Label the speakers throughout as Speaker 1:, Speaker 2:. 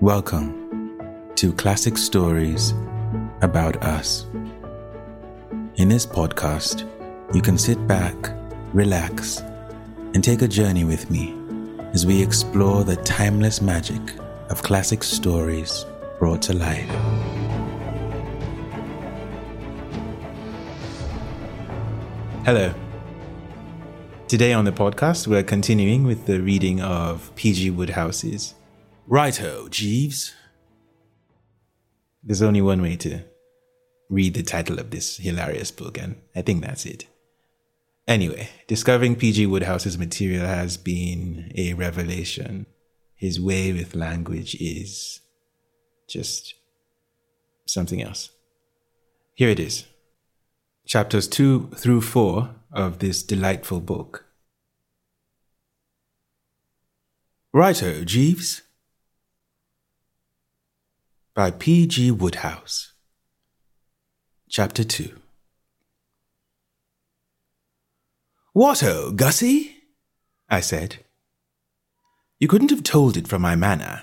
Speaker 1: Welcome to Classic Stories About Us. In this podcast, you can sit back, relax, and take a journey with me as we explore the timeless magic of classic stories brought to life. Hello. Today on the podcast, we're continuing with the reading of P.G. Wodehouse's Righto, Jeeves. There's only one way to read the title of this hilarious book, and I think that's it. Anyway, discovering P.G. Wodehouse's material has been a revelation. His way with language is just something else. Here it is chapters 2 through 4 of this delightful book. Righto, Jeeves. By P. G. Wodehouse. Chapter 2 What-o, oh, Gussie? I said. You couldn't have told it from my manner,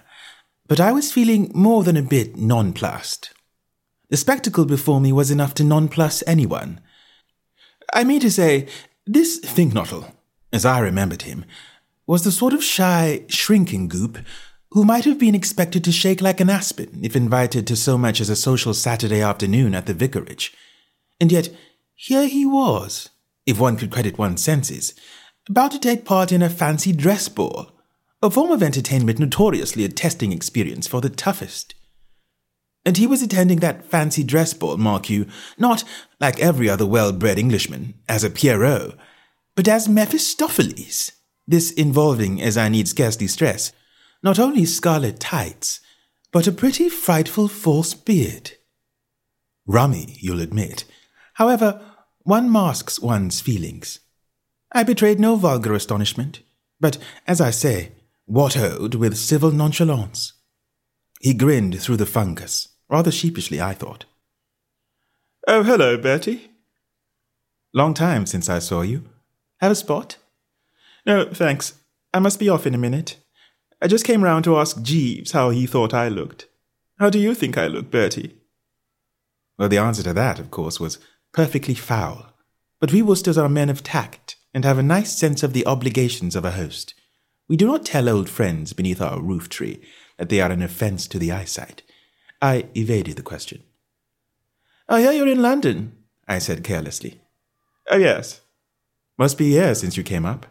Speaker 1: but I was feeling more than a bit nonplussed. The spectacle before me was enough to nonplus anyone. I mean to say, this Finknottle, as I remembered him, was the sort of shy, shrinking goop who might have been expected to shake like an aspen if invited to so much as a social Saturday afternoon at the vicarage. And yet, here he was, if one could credit one's senses, about to take part in a fancy dress ball, a form of entertainment notoriously a testing experience for the toughest. And he was attending that fancy dress ball, mark you, not, like every other well bred Englishman, as a Pierrot, but as Mephistopheles, this involving, as I need scarcely stress, not only scarlet tights, but a pretty frightful false beard. Rummy, you'll admit. However, one masks one's feelings. I betrayed no vulgar astonishment, but, as I say, what-o'd with civil nonchalance. He grinned through the fungus rather sheepishly, I thought. Oh, hello, Bertie. Long time since I saw you. Have a spot? No, thanks. I must be off in a minute. I just came round to ask Jeeves how he thought I looked. How do you think I look, Bertie? Well, the answer to that, of course, was perfectly foul. But we Woosters are men of tact and have a nice sense of the obligations of a host. We do not tell old friends beneath our roof tree that they are an offence to the eyesight. I evaded the question. Ah, I hear you're in London, I said carelessly. Oh, yes. Must be years since you came up.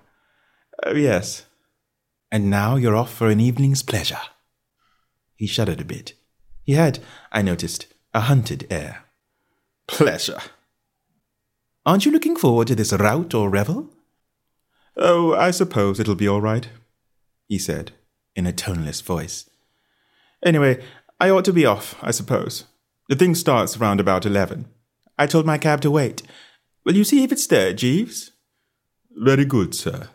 Speaker 1: Oh, yes. And now you're off for an evening's pleasure. He shuddered a bit. He had, I noticed, a hunted air. Pleasure. Aren't you looking forward to this rout or revel? Oh, I suppose it'll be all right, he said, in a toneless voice. Anyway, I ought to be off, I suppose. The thing starts round about eleven. I told my cab to wait. Will you see if it's there, Jeeves? Very good, sir.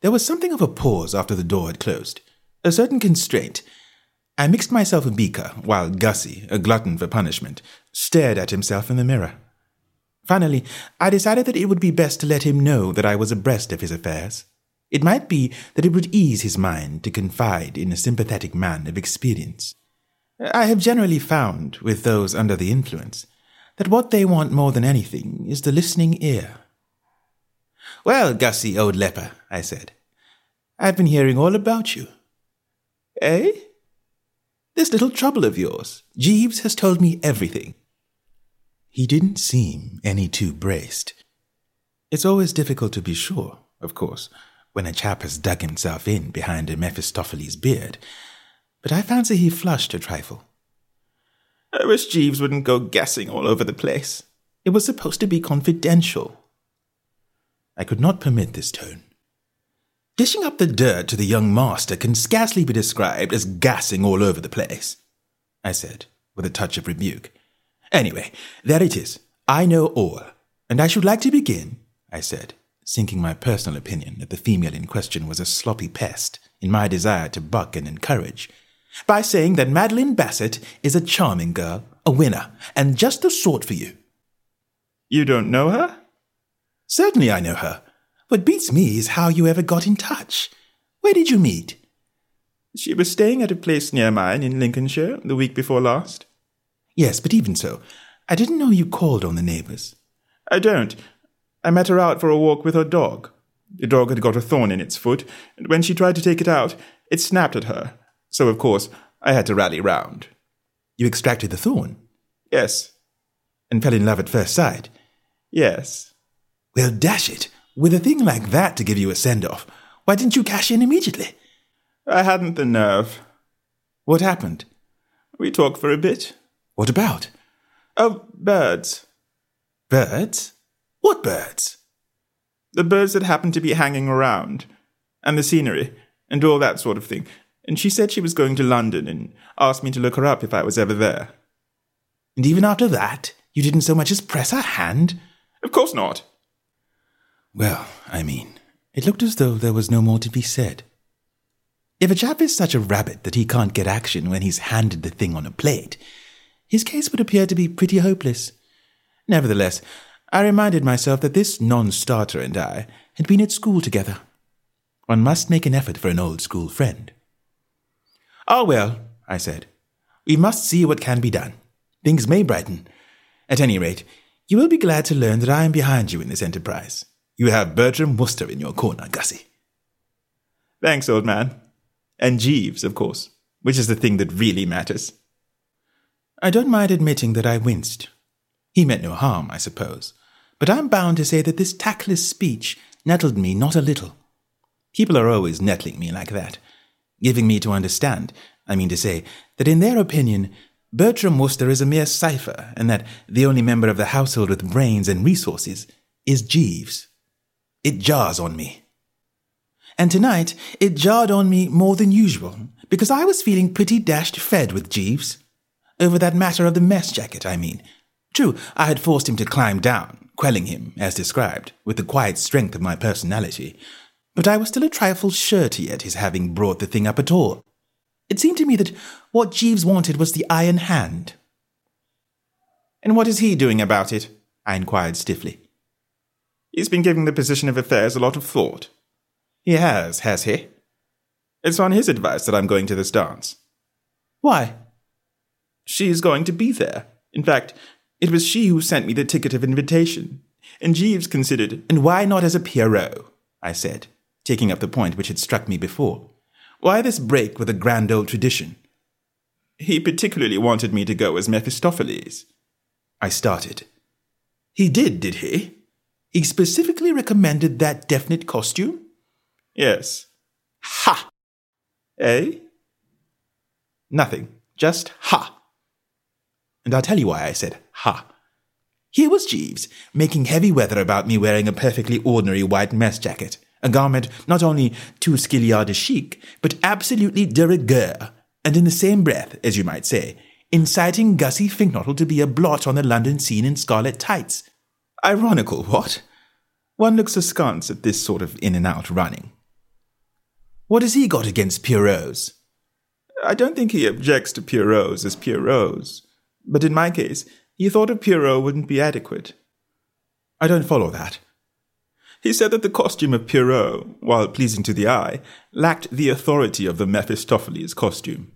Speaker 1: There was something of a pause after the door had closed, a certain constraint. I mixed myself a beaker while Gussie, a glutton for punishment, stared at himself in the mirror. Finally, I decided that it would be best to let him know that I was abreast of his affairs. It might be that it would ease his mind to confide in a sympathetic man of experience. I have generally found, with those under the influence, that what they want more than anything is the listening ear. Well, Gussie, old leper, I said, I've been hearing all about you. Eh? This little trouble of yours. Jeeves has told me everything. He didn't seem any too braced. It's always difficult to be sure, of course, when a chap has dug himself in behind a Mephistopheles beard, but I fancy he flushed a trifle. I wish Jeeves wouldn't go guessing all over the place. It was supposed to be confidential. I could not permit this tone. Dishing up the dirt to the young master can scarcely be described as gassing all over the place, I said, with a touch of rebuke. Anyway, there it is. I know all. And I should like to begin, I said, sinking my personal opinion that the female in question was a sloppy pest in my desire to buck and encourage, by saying that Madeline Bassett is a charming girl, a winner, and just the sort for you. You don't know her? Certainly I know her. What beats me is how you ever got in touch. Where did you meet?
Speaker 2: She was staying at a place near mine in Lincolnshire the week before last.
Speaker 1: Yes, but even so, I didn't know you called on the neighbours.
Speaker 2: I don't. I met her out for a walk with her dog. The dog had got a thorn in its foot, and when she tried to take it out, it snapped at her. So, of course, I had to rally round.
Speaker 1: You extracted the thorn?
Speaker 2: Yes.
Speaker 1: And fell in love at first sight?
Speaker 2: Yes.
Speaker 1: Well, dash it. With a thing like that to give you a send off, why didn't you cash in immediately?
Speaker 2: I hadn't the nerve.
Speaker 1: What happened?
Speaker 2: We talked for a bit.
Speaker 1: What about?
Speaker 2: Oh, birds.
Speaker 1: Birds? What birds?
Speaker 2: The birds that happened to be hanging around, and the scenery, and all that sort of thing. And she said she was going to London and asked me to look her up if I was ever there.
Speaker 1: And even after that, you didn't so much as press her hand?
Speaker 2: Of course not.
Speaker 1: Well, I mean, it looked as though there was no more to be said. If a chap is such a rabbit that he can't get action when he's handed the thing on a plate, his case would appear to be pretty hopeless. Nevertheless, I reminded myself that this non starter and I had been at school together. One must make an effort for an old school friend. Oh, well, I said, we must see what can be done. Things may brighten. At any rate, you will be glad to learn that I am behind you in this enterprise. You have Bertram Wooster in your corner, Gussie.
Speaker 2: Thanks, old man. And Jeeves, of course, which is the thing that really matters.
Speaker 1: I don't mind admitting that I winced. He meant no harm, I suppose, but I'm bound to say that this tactless speech nettled me not a little. People are always nettling me like that, giving me to understand, I mean to say, that in their opinion, Bertram Wooster is a mere cipher, and that the only member of the household with brains and resources is Jeeves. It jars on me. And tonight, it jarred on me more than usual, because I was feeling pretty dashed fed with Jeeves. Over that matter of the mess jacket, I mean. True, I had forced him to climb down, quelling him, as described, with the quiet strength of my personality, but I was still a trifle shirty at his having brought the thing up at all. It seemed to me that what Jeeves wanted was the iron hand.
Speaker 2: And what is he doing about it? I inquired stiffly. He's been giving the position of affairs a lot of thought.
Speaker 1: He has, has he?
Speaker 2: It's on his advice that I'm going to this dance.
Speaker 1: Why?
Speaker 2: She's going to be there. In fact, it was she who sent me the ticket of invitation. And Jeeves considered.
Speaker 1: And why not as a Pierrot? I said, taking up the point which had struck me before. Why this break with a grand old tradition?
Speaker 2: He particularly wanted me to go as Mephistopheles.
Speaker 1: I started. He did, did he? He specifically recommended that definite costume?
Speaker 2: Yes.
Speaker 1: Ha!
Speaker 2: Eh?
Speaker 1: Nothing. Just ha. And I'll tell you why I said ha. Here was Jeeves, making heavy weather about me wearing a perfectly ordinary white mess jacket, a garment not only tout ce qu'il y a de chic, but absolutely de rigueur, and in the same breath, as you might say, inciting Gussie Finknottle to be a blot on the London scene in scarlet tights. Ironical, what? One looks askance at this sort of in and out running. What has he got against Pierrots?
Speaker 2: I don't think he objects to Pierrots as Pierrots, but in my case, he thought a Pierrot wouldn't be adequate.
Speaker 1: I don't follow that.
Speaker 2: He said that the costume of Pierrot, while pleasing to the eye, lacked the authority of the Mephistopheles costume.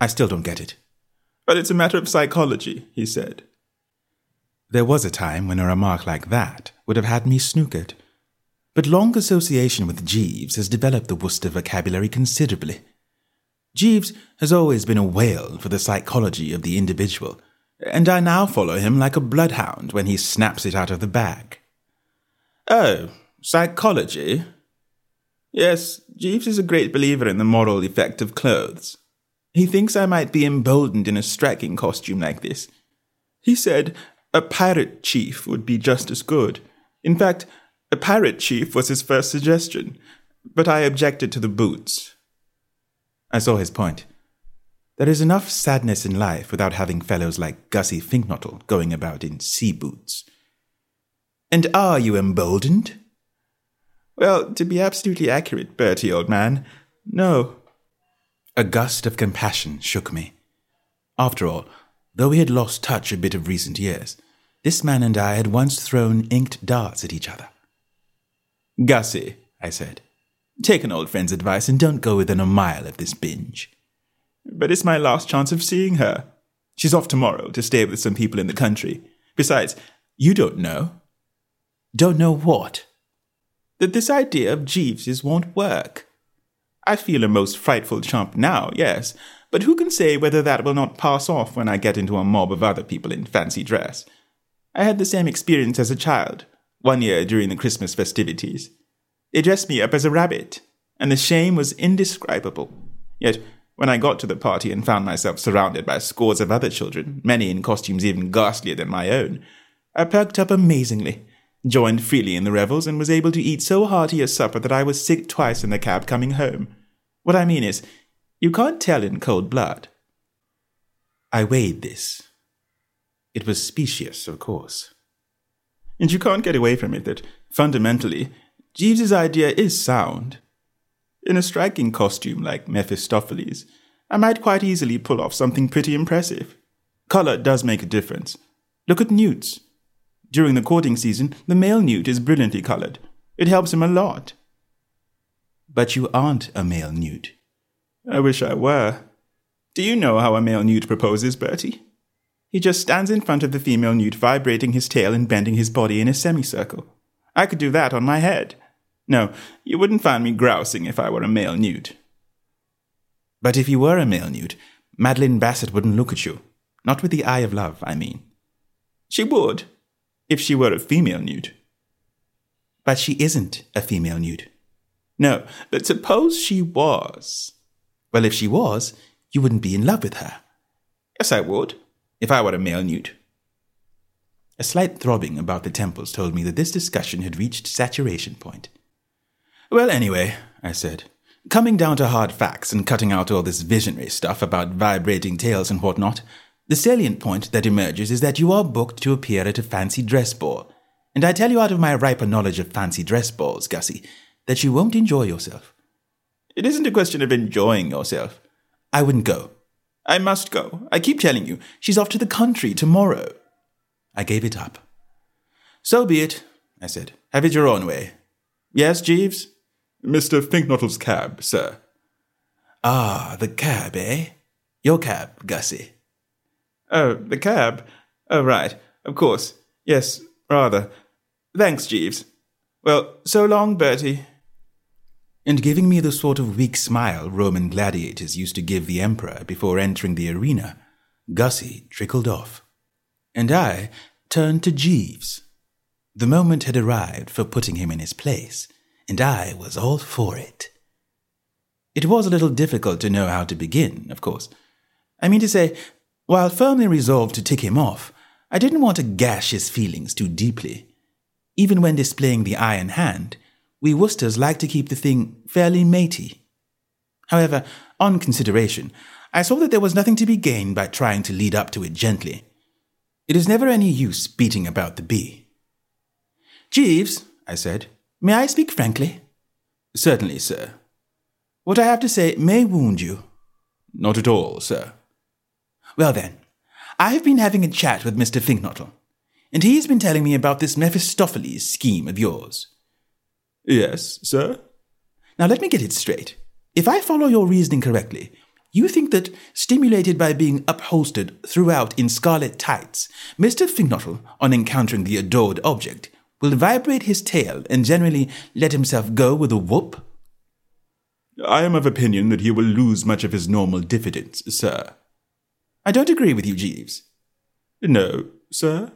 Speaker 1: I still don't get it.
Speaker 2: But it's a matter of psychology, he said.
Speaker 1: There was a time when a remark like that would have had me snookered. But long association with Jeeves has developed the Wooster vocabulary considerably. Jeeves has always been a whale for the psychology of the individual, and I now follow him like a bloodhound when he snaps it out of the bag.
Speaker 2: Oh, psychology? Yes, Jeeves is a great believer in the moral effect of clothes. He thinks I might be emboldened in a striking costume like this. He said a pirate chief would be just as good. In fact, a pirate chief was his first suggestion, but I objected to the boots.
Speaker 1: I saw his point. There is enough sadness in life without having fellows like Gussie Finknottle going about in sea boots. And are you emboldened?
Speaker 2: Well, to be absolutely accurate, Bertie, old man, no.
Speaker 1: A gust of compassion shook me. After all, though we had lost touch a bit of recent years, this man and I had once thrown inked darts at each other. Gussie, I said, Take an old friend's advice and don't go within a mile of this binge.
Speaker 2: But it's my last chance of seeing her. She's off tomorrow to stay with some people in the country. Besides, you don't know.
Speaker 1: Don't know what?
Speaker 2: That this idea of Jeeves's won't work. I feel a most frightful chump now, yes, but who can say whether that will not pass off when I get into a mob of other people in fancy dress? I had the same experience as a child, one year during the Christmas festivities. They dressed me up as a rabbit, and the shame was indescribable. Yet, when I got to the party and found myself surrounded by scores of other children, many in costumes even ghastlier than my own, I perked up amazingly, joined freely in the revels, and was able to eat so hearty a supper that I was sick twice in the cab coming home. What I mean is, you can't tell in cold blood.
Speaker 1: I weighed this. It was specious, of course.
Speaker 2: And you can't get away from it that, fundamentally, Jeeves's idea is sound. In a striking costume like Mephistopheles, I might quite easily pull off something pretty impressive. Color does make a difference. Look at newts. During the courting season, the male newt is brilliantly colored. It helps him a lot.
Speaker 1: But you aren't a male newt.
Speaker 2: I wish I were. Do you know how a male newt proposes, Bertie? He just stands in front of the female newt, vibrating his tail and bending his body in a semicircle. I could do that on my head. No, you wouldn't find me grousing if I were a male newt.
Speaker 1: But if you were a male newt, Madeline Bassett wouldn't look at you. Not with the eye of love, I mean.
Speaker 2: She would, if she were a female newt.
Speaker 1: But she isn't a female newt.
Speaker 2: No, but suppose she was.
Speaker 1: Well, if she was, you wouldn't be in love with her.
Speaker 2: Yes, I would, if I were a male newt.
Speaker 1: A slight throbbing about the temples told me that this discussion had reached saturation point. Well, anyway, I said, coming down to hard facts and cutting out all this visionary stuff about vibrating tails and whatnot, the salient point that emerges is that you are booked to appear at a fancy dress ball. And I tell you out of my riper knowledge of fancy dress balls, Gussie, that you won't enjoy yourself.
Speaker 2: It isn't a question of enjoying yourself.
Speaker 1: I wouldn't go.
Speaker 2: I must go. I keep telling you, she's off to the country tomorrow.
Speaker 1: I gave it up.
Speaker 2: So be it, I said. Have it your own way. Yes, Jeeves?
Speaker 3: Mr. Finknottle's cab, sir.
Speaker 1: Ah, the cab, eh? Your cab, Gussie.
Speaker 2: Oh, the cab? Oh, right. Of course. Yes, rather. Thanks, Jeeves. Well, so long, Bertie.
Speaker 1: And giving me the sort of weak smile Roman gladiators used to give the emperor before entering the arena, Gussie trickled off. And I turned to Jeeves. The moment had arrived for putting him in his place and I was all for it. It was a little difficult to know how to begin, of course. I mean to say, while firmly resolved to tick him off, I didn't want to gash his feelings too deeply. Even when displaying the iron hand, we Woosters like to keep the thing fairly matey. However, on consideration, I saw that there was nothing to be gained by trying to lead up to it gently. It is never any use beating about the bee. Jeeves, I said, May I speak frankly?
Speaker 2: Certainly, sir.
Speaker 1: What I have to say may wound you.
Speaker 2: Not at all, sir.
Speaker 1: Well then, I have been having a chat with Mr. Finknottle, and he has been telling me about this Mephistopheles scheme of yours.
Speaker 3: Yes, sir?
Speaker 1: Now let me get it straight. If I follow your reasoning correctly, you think that, stimulated by being upholstered throughout in scarlet tights, Mr. Finknottle, on encountering the adored object, will vibrate his tail and generally let himself go with a whoop?
Speaker 3: I am of opinion that he will lose much of his normal diffidence, sir.
Speaker 1: I don't agree with you, Jeeves.
Speaker 3: No, sir?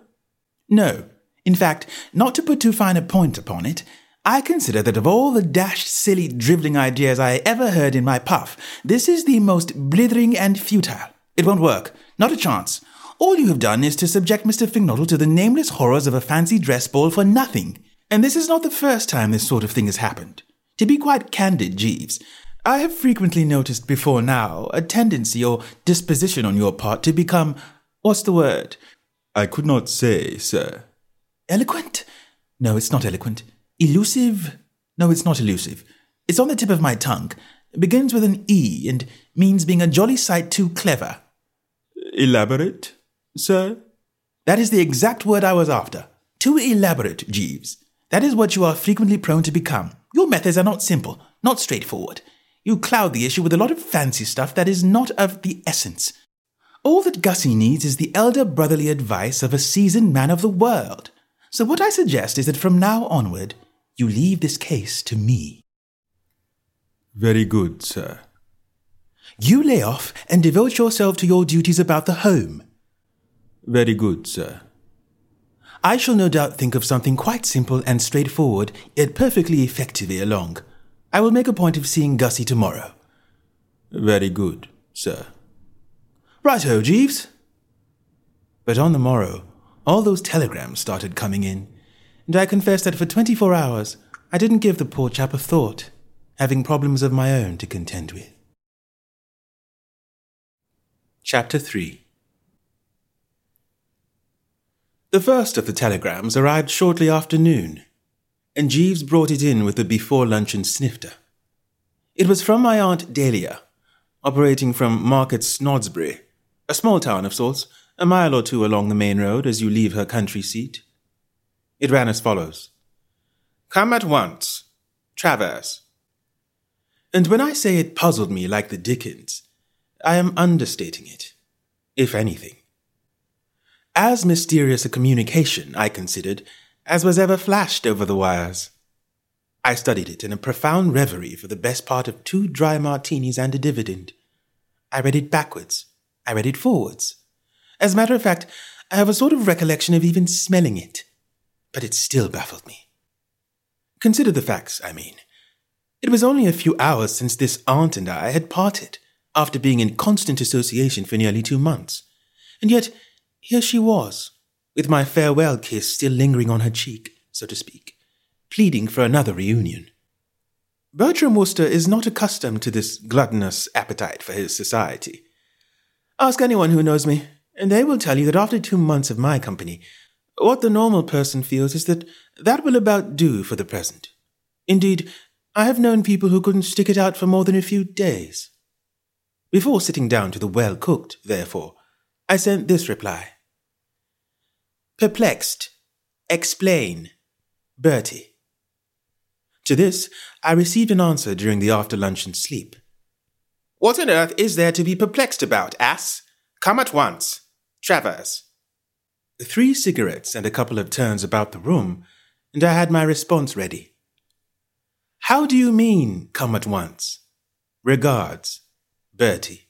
Speaker 1: No. In fact, not to put too fine a point upon it, I consider that of all the dashed, silly, drivelling ideas I ever heard in my puff, this is the most blithering and futile. It won't work. Not a chance. All you have done is to subject Mr. Finknottle to the nameless horrors of a fancy dress ball for nothing. And this is not the first time this sort of thing has happened. To be quite candid, Jeeves, I have frequently noticed before now a tendency or disposition on your part to become what's the word?
Speaker 3: I could not say, sir.
Speaker 1: Eloquent? No, it's not eloquent. Elusive? No, it's not elusive. It's on the tip of my tongue. It begins with an E and means being a jolly sight too clever.
Speaker 3: Elaborate? sir?
Speaker 1: That is the exact word I was after. Too elaborate, Jeeves. That is what you are frequently prone to become. Your methods are not simple. not straightforward. You cloud the issue with a lot of fancy stuff that is not of the essence. All that Gussie needs is the elder brotherly advice of a seasoned man of the world. So, what I suggest is that from now onward, you leave this case to me.
Speaker 3: Very good, sir.
Speaker 1: You lay off and devote yourself to your duties about the home.
Speaker 3: Very good, sir.
Speaker 1: I shall no doubt think of something quite simple and straightforward, yet perfectly effective ere long. I will make a point of seeing Gussie tomorrow.
Speaker 3: Very good, sir.
Speaker 1: Righto, Jeeves. But on the morrow, all those telegrams started coming in, and I confess that for 24 hours I didn't give the poor chap a thought, having problems of my own to contend with. Chapter 3 The first of the telegrams arrived shortly after noon, and Jeeves brought it in with the before luncheon snifter. It was from my Aunt Dahlia, operating from Market Snodsbury, a small town of sorts, a mile or two along the main road as you leave her country seat. It ran as follows Come at once, Travers. And when I say it puzzled me like the Dickens, I am understating it, if anything. As mysterious a communication, I considered, as was ever flashed over the wires. I studied it in a profound reverie for the best part of two dry martinis and a dividend. I read it backwards. I read it forwards. As a matter of fact, I have a sort of recollection of even smelling it. But it still baffled me. Consider the facts, I mean. It was only a few hours since this aunt and I had parted, after being in constant association for nearly two months. And yet, here she was, with my farewell kiss still lingering on her cheek, so to speak, pleading for another reunion. Bertram Wooster is not accustomed to this gluttonous appetite for his society. Ask anyone who knows me, and they will tell you that after two months of my company, what the normal person feels is that that will about do for the present. Indeed, I have known people who couldn't stick it out for more than a few days. Before sitting down to the well cooked, therefore, I sent this reply Perplexed. Explain. Bertie. To this, I received an answer during the after luncheon sleep. What on earth is there to be perplexed about, ass? Come at once. Travers. Three cigarettes and a couple of turns about the room, and I had my response ready. How do you mean, come at once? Regards, Bertie.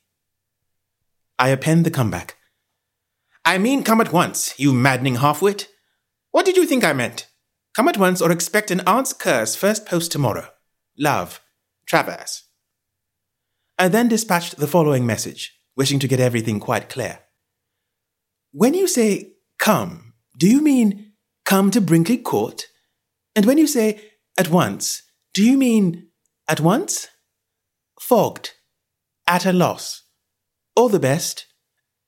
Speaker 1: I append the comeback. I mean, come at once, you maddening halfwit. What did you think I meant? Come at once or expect an aunt's curse first post tomorrow. Love, Travers. I then dispatched the following message, wishing to get everything quite clear. When you say come, do you mean come to Brinkley Court? And when you say at once, do you mean at once? Fogged. At a loss. All the best.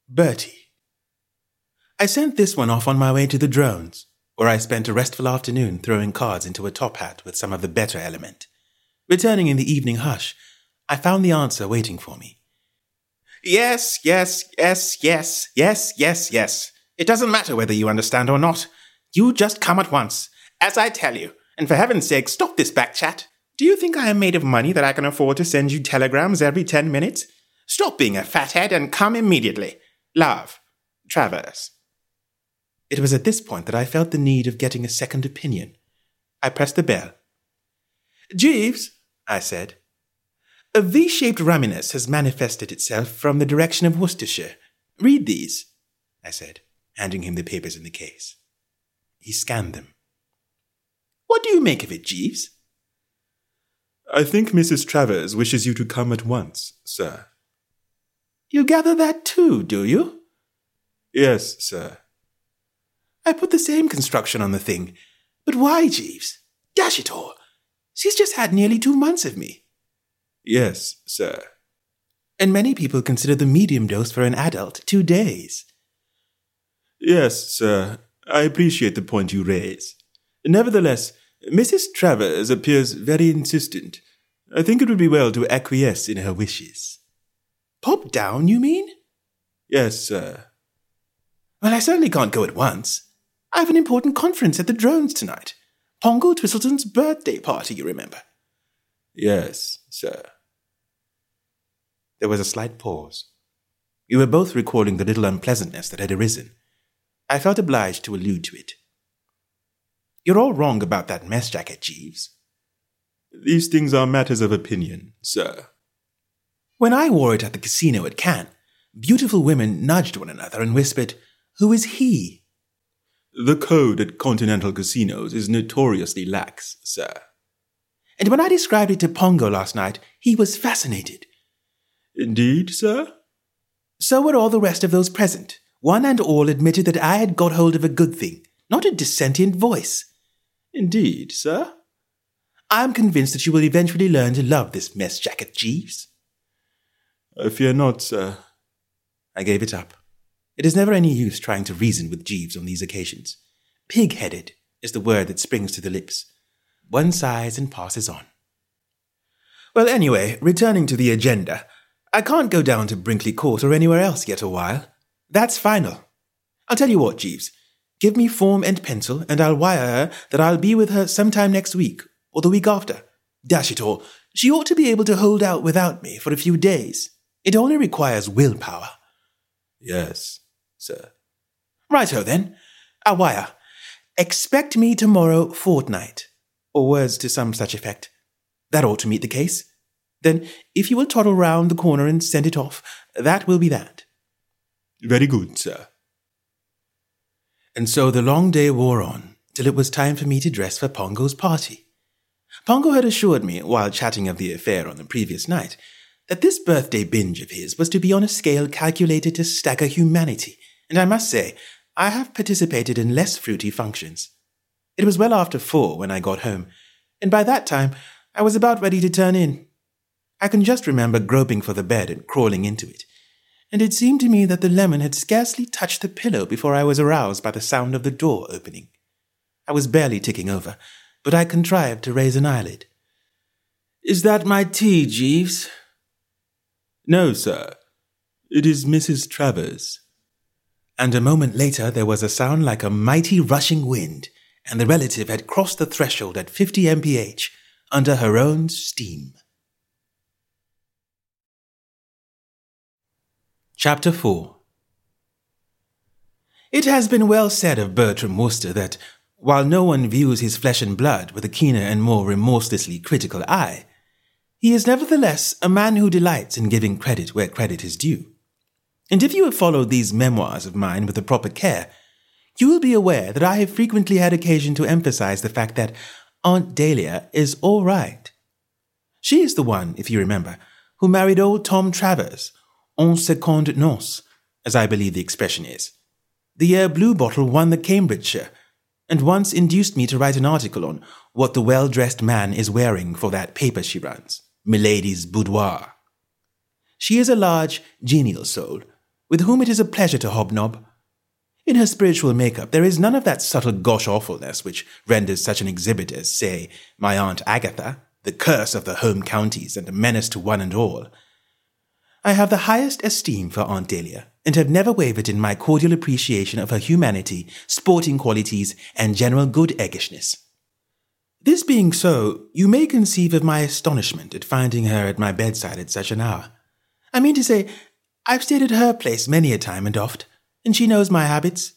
Speaker 1: Bertie. I sent this one off on my way to the drones, where I spent a restful afternoon throwing cards into a top hat with some of the better element. Returning in the evening hush, I found the answer waiting for me. Yes, yes, yes, yes, yes, yes, yes. It doesn't matter whether you understand or not. You just come at once, as I tell you, and for heaven's sake, stop this back chat. Do you think I am made of money that I can afford to send you telegrams every ten minutes? Stop being a fathead and come immediately. Love, Travers. It was at this point that I felt the need of getting a second opinion. I pressed the bell. Jeeves, I said, a V shaped rumminess has manifested itself from the direction of Worcestershire. Read these, I said, handing him the papers in the case. He scanned them. What do you make of it, Jeeves?
Speaker 3: I think Mrs. Travers wishes you to come at once, sir.
Speaker 1: You gather that too, do you?
Speaker 3: Yes, sir.
Speaker 1: I put the same construction on the thing. But why, Jeeves? Dash it all! She's just had nearly two months of me.
Speaker 3: Yes, sir.
Speaker 1: And many people consider the medium dose for an adult two days.
Speaker 3: Yes, sir. I appreciate the point you raise. Nevertheless, Mrs. Travers appears very insistent. I think it would be well to acquiesce in her wishes.
Speaker 1: Pop down, you mean?
Speaker 3: Yes, sir.
Speaker 1: Well, I certainly can't go at once. I have an important conference at the Drones tonight. Pongo Twistleton's birthday party, you remember.
Speaker 3: Yes, sir.
Speaker 1: There was a slight pause. We were both recalling the little unpleasantness that had arisen. I felt obliged to allude to it. You're all wrong about that mess jacket, Jeeves.
Speaker 3: These things are matters of opinion, sir.
Speaker 1: When I wore it at the casino at Cannes, beautiful women nudged one another and whispered, Who is he?
Speaker 3: The code at continental casinos is notoriously lax, sir.
Speaker 1: And when I described it to Pongo last night, he was fascinated.
Speaker 3: Indeed, sir?
Speaker 1: So were all the rest of those present. One and all admitted that I had got hold of a good thing, not a dissentient voice.
Speaker 3: Indeed, sir?
Speaker 1: I am convinced that you will eventually learn to love this mess jacket, Jeeves.
Speaker 3: I fear not, sir.
Speaker 1: I gave it up. It is never any use trying to reason with Jeeves on these occasions. Pig headed is the word that springs to the lips. One sighs and passes on. Well, anyway, returning to the agenda, I can't go down to Brinkley Court or anywhere else yet a while. That's final. I'll tell you what, Jeeves. Give me form and pencil, and I'll wire her that I'll be with her sometime next week or the week after. Dash it all, she ought to be able to hold out without me for a few days. It only requires willpower.
Speaker 3: Yes, sir.
Speaker 1: Righto then. I'll wire. Expect me tomorrow fortnight, or words to some such effect. That ought to meet the case. Then, if you will toddle round the corner and send it off, that will be that.
Speaker 3: Very good, sir.
Speaker 1: And so the long day wore on, till it was time for me to dress for Pongo's party. Pongo had assured me, while chatting of the affair on the previous night, that this birthday binge of his was to be on a scale calculated to stagger humanity, and I must say, I have participated in less fruity functions. It was well after four when I got home, and by that time I was about ready to turn in. I can just remember groping for the bed and crawling into it, and it seemed to me that the lemon had scarcely touched the pillow before I was aroused by the sound of the door opening. I was barely ticking over, but I contrived to raise an eyelid. Is that my tea, Jeeves?
Speaker 3: No, sir. It is Mrs. Travers.
Speaker 1: And a moment later there was a sound like a mighty rushing wind, and the relative had crossed the threshold at 50 mph under her own steam. Chapter 4 It has been well said of Bertram Wooster that, while no one views his flesh and blood with a keener and more remorselessly critical eye, he is nevertheless a man who delights in giving credit where credit is due. And if you have followed these memoirs of mine with the proper care, you will be aware that I have frequently had occasion to emphasize the fact that Aunt Dahlia is all right. She is the one, if you remember, who married old Tom Travers, en seconde noces, as I believe the expression is. The year Bluebottle won the Cambridgeshire, and once induced me to write an article on what the well dressed man is wearing for that paper she runs, Milady's Boudoir. She is a large, genial soul, with whom it is a pleasure to hobnob. In her spiritual makeup, there is none of that subtle gosh awfulness which renders such an exhibit as, say, my Aunt Agatha, the curse of the home counties and a menace to one and all. I have the highest esteem for Aunt Dahlia, and have never wavered in my cordial appreciation of her humanity, sporting qualities, and general good eggishness. This being so, you may conceive of my astonishment at finding her at my bedside at such an hour. I mean to say, I've stayed at her place many a time and oft, and she knows my habits.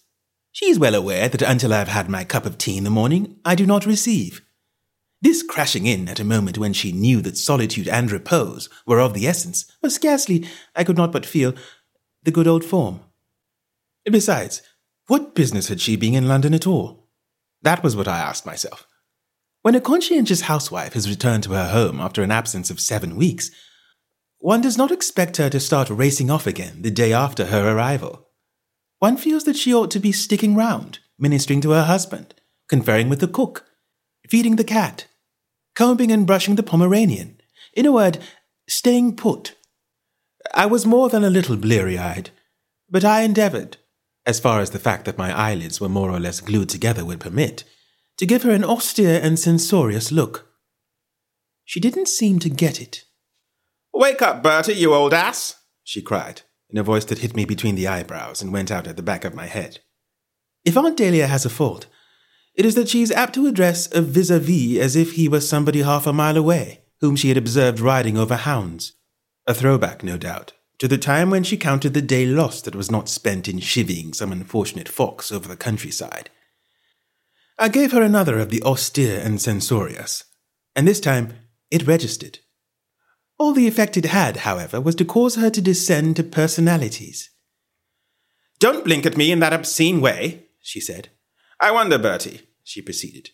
Speaker 1: She is well aware that until I have had my cup of tea in the morning, I do not receive. This crashing in at a moment when she knew that solitude and repose were of the essence was scarcely, I could not but feel, the good old form. Besides, what business had she being in London at all? That was what I asked myself. When a conscientious housewife has returned to her home after an absence of seven weeks, one does not expect her to start racing off again the day after her arrival. One feels that she ought to be sticking round, ministering to her husband, conferring with the cook, feeding the cat, combing and brushing the Pomeranian. In a word, staying put. I was more than a little bleary eyed, but I endeavored, as far as the fact that my eyelids were more or less glued together would permit, to give her an austere and censorious look. She didn't seem to get it.
Speaker 2: Wake up, Bertie, you old ass!
Speaker 1: she cried, in a voice that hit me between the eyebrows and went out at the back of my head. If Aunt Dahlia has a fault, it is that she is apt to address a vis a vis as if he were somebody half a mile away. whom she had observed riding over hounds. A throwback, no doubt, to the time when she counted the day lost that was not spent in chivying some unfortunate fox over the countryside. I gave her another of the austere and censorious, and this time it registered. All the effect it had, however, was to cause her to descend to personalities.
Speaker 2: Don't blink at me in that obscene way, she said. I wonder, Bertie, she proceeded,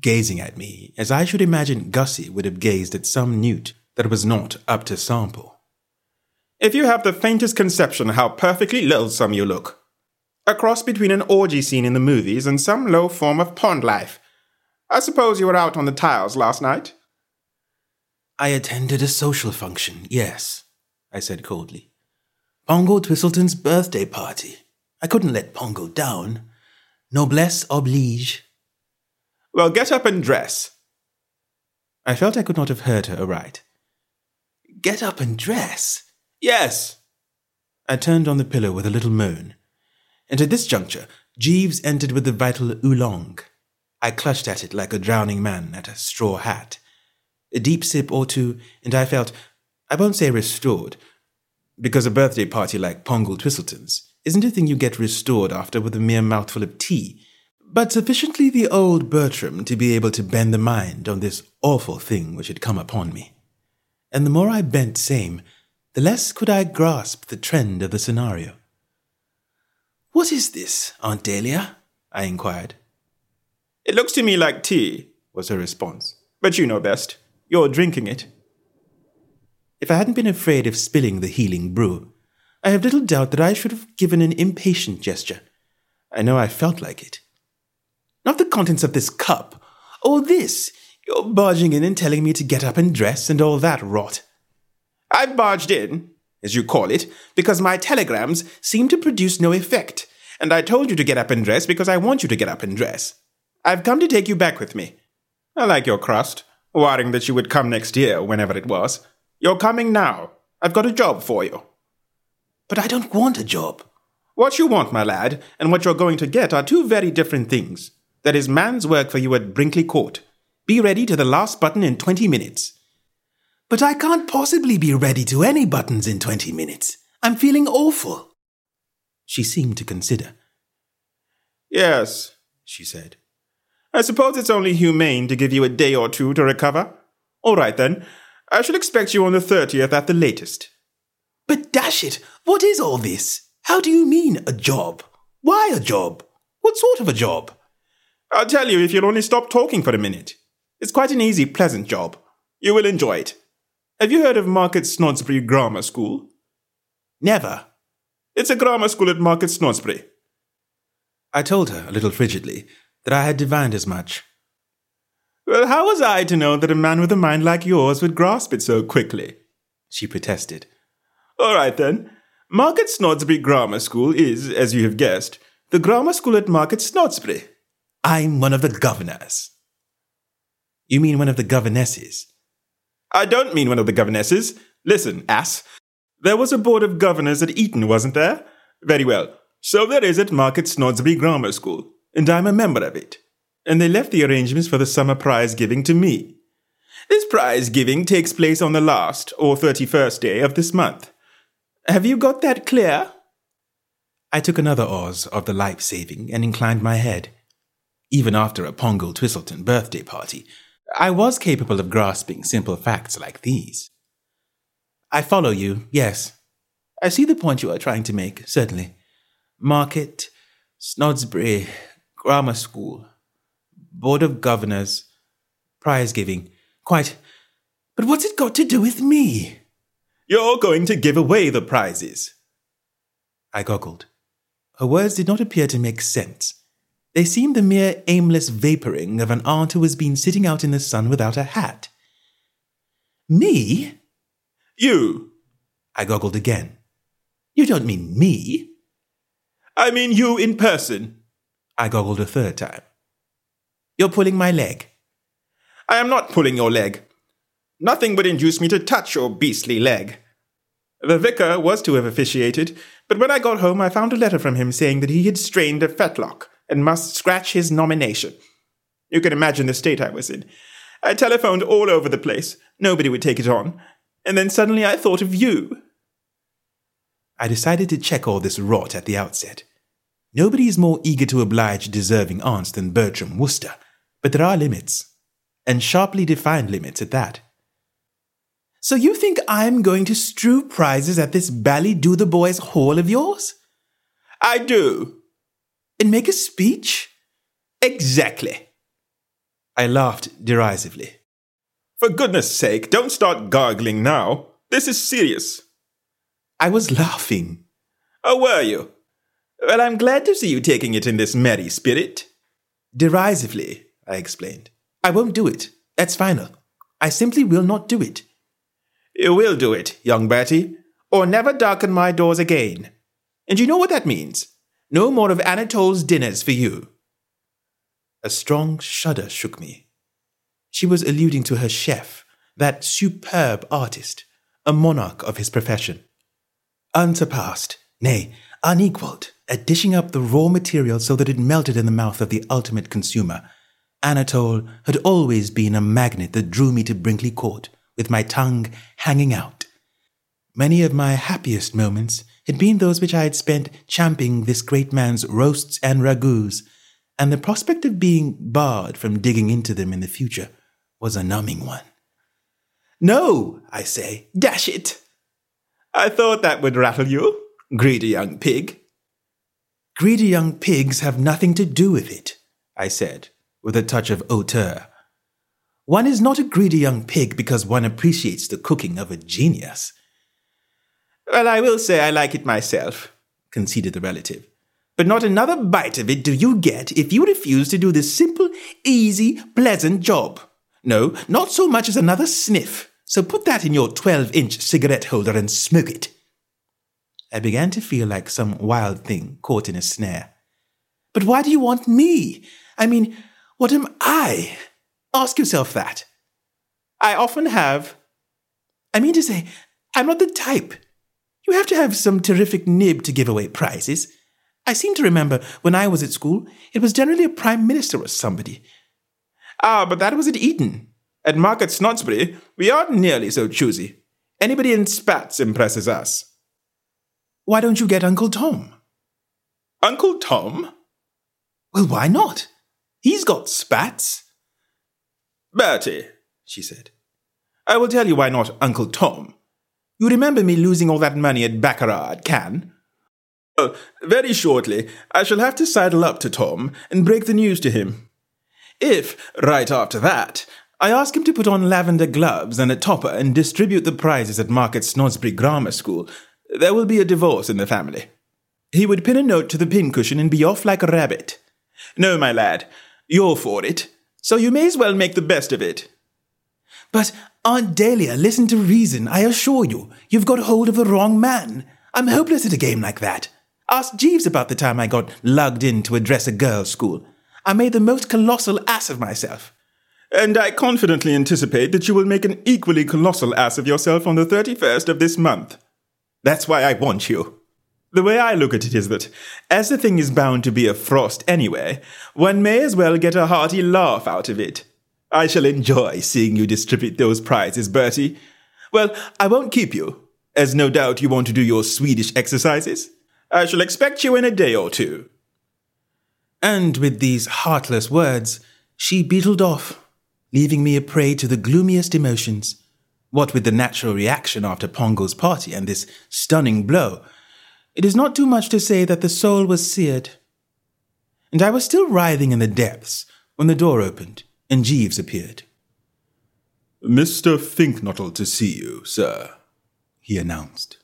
Speaker 1: gazing at me as I should imagine Gussie would have gazed at some newt that was not up to sample.
Speaker 2: If you have the faintest conception how perfectly loathsome you look. A cross between an orgy scene in the movies and some low form of pond life. I suppose you were out on the tiles last night?
Speaker 1: I attended a social function, yes, I said coldly. Pongo Twistleton's birthday party. I couldn't let Pongo down. Noblesse oblige.
Speaker 2: Well, get up and dress.
Speaker 1: I felt I could not have heard her aright. Get up and dress?
Speaker 2: Yes.
Speaker 1: I turned on the pillow with a little moan. And at this juncture, Jeeves entered with the vital oolong. I clutched at it like a drowning man at a straw hat. A deep sip or two, and I felt, I won't say restored, because a birthday party like Pongo Twistleton's isn't a thing you get restored after with a mere mouthful of tea, but sufficiently the old Bertram to be able to bend the mind on this awful thing which had come upon me. And the more I bent same, the less could I grasp the trend of the scenario. What is this, Aunt Dahlia? I inquired.
Speaker 2: It looks to me like tea, was her response. But you know best. You're drinking it.
Speaker 1: If I hadn't been afraid of spilling the healing brew, I have little doubt that I should have given an impatient gesture. I know I felt like it. Not the contents of this cup, or this. You're barging in and telling me to get up and dress and all that rot.
Speaker 2: I barged in, as you call it, because my telegrams seem to produce no effect, and I told you to get up and dress because I want you to get up and dress. I've come to take you back with me. I like your crust, worrying that you would come next year, whenever it was. You're coming now. I've got a job for you.
Speaker 1: But I don't want a job.
Speaker 2: What you want, my lad, and what you're going to get are two very different things. There is man's work for you at Brinkley Court. Be ready to the last button in 20 minutes.
Speaker 1: But I can't possibly be ready to any buttons in 20 minutes. I'm feeling awful. She seemed to consider.
Speaker 2: Yes, she said. I suppose it's only humane to give you a day or two to recover. All right then. I shall expect you on the 30th at the latest.
Speaker 1: But dash it, what is all this? How do you mean a job? Why a job? What sort of a job?
Speaker 2: I'll tell you if you'll only stop talking for a minute. It's quite an easy, pleasant job. You will enjoy it. Have you heard of Market Snodsbury Grammar School?
Speaker 1: Never.
Speaker 2: It's a grammar school at Market Snodsbury.
Speaker 1: I told her, a little frigidly, that I had divined as much.
Speaker 2: Well, how was I to know that a man with a mind like yours would grasp it so quickly? She protested. All right, then. Market Snodsbury Grammar School is, as you have guessed, the grammar school at Market Snodsbury.
Speaker 1: I'm one of the governors. You mean one of the governesses?
Speaker 2: I don't mean one of the governesses. Listen, ass. There was a board of governors at Eton, wasn't there? Very well. So there is at Market Snodsbury Grammar School, and I'm a member of it. And they left the arrangements for the summer prize giving to me. This prize giving takes place on the last or 31st day of this month. Have you got that clear?
Speaker 1: I took another Oz of the life saving and inclined my head. Even after a Pongo Twistleton birthday party, I was capable of grasping simple facts like these. I follow you, yes. I see the point you are trying to make, certainly. Market, Snodsbury, Grammar School, Board of Governors, prize giving. Quite. But what's it got to do with me?
Speaker 2: You're going to give away the prizes.
Speaker 1: I goggled. Her words did not appear to make sense. They seemed the mere aimless vaporing of an aunt who has been sitting out in the sun without a hat. Me?
Speaker 2: You.
Speaker 1: I goggled again. You don't mean me?
Speaker 2: I mean you in person.
Speaker 1: I goggled a third time. You're pulling my leg.
Speaker 2: I am not pulling your leg. Nothing would induce me to touch your beastly leg. The vicar was to have officiated, but when I got home I found a letter from him saying that he had strained a fetlock and must scratch his nomination. You can imagine the state I was in. I telephoned all over the place, nobody would take it on. And then suddenly I thought of you.
Speaker 1: I decided to check all this rot at the outset. Nobody is more eager to oblige deserving aunts than Bertram Wooster, but there are limits, and sharply defined limits at that. So you think I'm going to strew prizes at this Bally Dotheboys hall of yours?
Speaker 2: I do.
Speaker 1: And make a speech?
Speaker 2: Exactly.
Speaker 1: I laughed derisively.
Speaker 2: For goodness sake, don't start gargling now. This is serious.
Speaker 1: I was laughing.
Speaker 2: Oh, were you? Well, I'm glad to see you taking it in this merry spirit.
Speaker 1: Derisively, I explained. I won't do it. That's final. I simply will not do it.
Speaker 2: You will do it, young Bertie, or never darken my doors again. And you know what that means? No more of Anatole's dinners for you.
Speaker 1: A strong shudder shook me. She was alluding to her chef, that superb artist, a monarch of his profession. Unsurpassed, nay, unequaled, at dishing up the raw material so that it melted in the mouth of the ultimate consumer, Anatole had always been a magnet that drew me to Brinkley Court, with my tongue hanging out. Many of my happiest moments had been those which I had spent champing this great man's roasts and ragouts, and the prospect of being barred from digging into them in the future was a numbing one.
Speaker 2: No, I say, dash it. I thought that would rattle you, greedy young pig.
Speaker 1: Greedy young pigs have nothing to do with it, I said, with a touch of hauteur. One is not a greedy young pig because one appreciates the cooking of a genius.
Speaker 2: Well, I will say I like it myself, conceded the relative. But not another bite of it do you get if you refuse to do this simple, easy, pleasant job. No, not so much as another sniff. So put that in your 12 inch cigarette holder and smoke it.
Speaker 1: I began to feel like some wild thing caught in a snare. But why do you want me? I mean, what am I? Ask yourself that.
Speaker 2: I often have.
Speaker 1: I mean to say, I'm not the type. You have to have some terrific nib to give away prizes. I seem to remember when I was at school, it was generally a prime minister or somebody.
Speaker 2: Ah, but that was at Eton. At Market Snodsbury, we aren't nearly so choosy. Anybody in spats impresses us.
Speaker 1: Why don't you get Uncle Tom?
Speaker 2: Uncle Tom?
Speaker 1: Well, why not? He's got spats.
Speaker 2: Bertie, she said, I will tell you why not Uncle Tom. You remember me losing all that money at Baccarat at Cannes? Well, oh, very shortly, I shall have to sidle up to Tom and break the news to him. If, right after that, I ask him to put on lavender gloves and a topper and distribute the prizes at Market Snodsbury Grammar School, there will be a divorce in the family. He would pin a note to the pincushion and be off like a rabbit. No, my lad, you're for it, so you may as well make the best of it.
Speaker 1: But, Aunt Dahlia, listen to reason. I assure you, you've got hold of the wrong man. I'm hopeless at a game like that. Ask Jeeves about the time I got lugged in to address a girls' school. I made the most colossal ass of myself.
Speaker 2: And I confidently anticipate that you will make an equally colossal ass of yourself on the 31st of this month. That's why I want you. The way I look at it is that, as the thing is bound to be a frost anyway, one may as well get a hearty laugh out of it. I shall enjoy seeing you distribute those prizes, Bertie. Well, I won't keep you, as no doubt you want to do your Swedish exercises. I shall expect you in a day or two.
Speaker 1: And with these heartless words, she beetled off, leaving me a prey to the gloomiest emotions. What with the natural reaction after Pongo's party and this stunning blow, it is not too much to say that the soul was seared. And I was still writhing in the depths when the door opened and Jeeves appeared.
Speaker 3: Mr. Finknottle to see you, sir, he announced.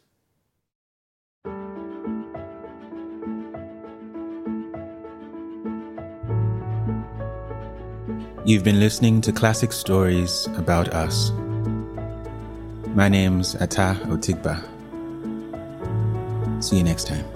Speaker 1: You've been listening to classic stories about us. My name's Ata Otigba. See you next time.